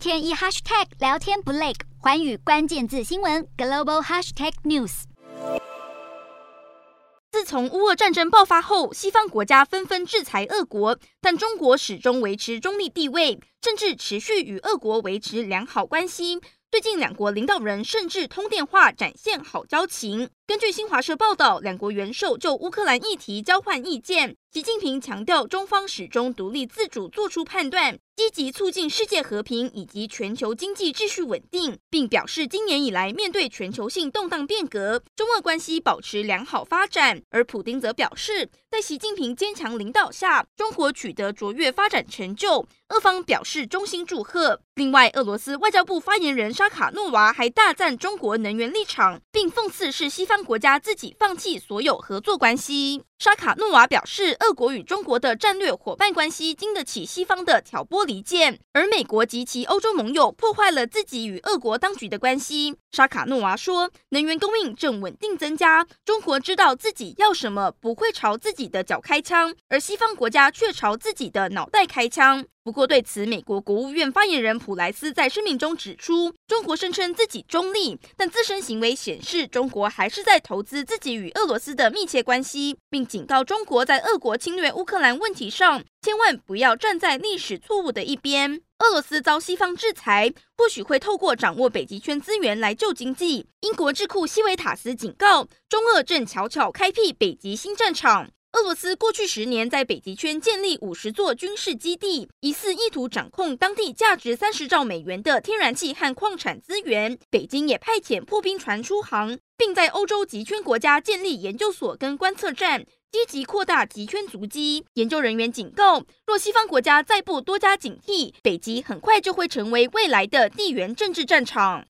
天一 hashtag 聊天不累，寰宇关键字新闻 global hashtag news。自从乌俄战争爆发后，西方国家纷纷制裁俄国，但中国始终维持中立地位，甚至持续与俄国维持良好关系。最近，两国领导人甚至通电话，展现好交情。根据新华社报道，两国元首就乌克兰议题交换意见。习近平强调，中方始终独立自主做出判断，积极促进世界和平以及全球经济秩序稳定，并表示，今年以来面对全球性动荡变革，中俄关系保持良好发展。而普丁则表示，在习近平坚强领导下，中国取得卓越发展成就，俄方表示衷心祝贺。另外，俄罗斯外交部发言人沙卡诺娃还大赞中国能源立场，并讽刺是西方国家自己放弃所有合作关系。沙卡诺娃表示，俄国与中国的战略伙伴关系经得起西方的挑拨离间，而美国及其欧洲盟友破坏了自己与俄国当局的关系。沙卡诺娃说，能源供应正稳定增加，中国知道自己要什么，不会朝自己的脚开枪，而西方国家却朝自己的脑袋开枪。不过，对此，美国国务院发言人普莱斯在声明中指出，中国声称自己中立，但自身行为显示中国还是在投资自己与俄罗斯的密切关系，并警告中国在俄国侵略乌克兰问题上，千万不要站在历史错误的一边。俄罗斯遭西方制裁，或许会透过掌握北极圈资源来救经济。英国智库西维塔斯警告，中俄正悄悄开辟北极新战场。俄罗斯过去十年在北极圈建立五十座军事基地，疑似意图掌控当地价值三十兆美元的天然气和矿产资源。北京也派遣破冰船出航，并在欧洲极圈国家建立研究所跟观测站，积极扩大极圈足迹。研究人员警告，若西方国家再不多加警惕，北极很快就会成为未来的地缘政治战场。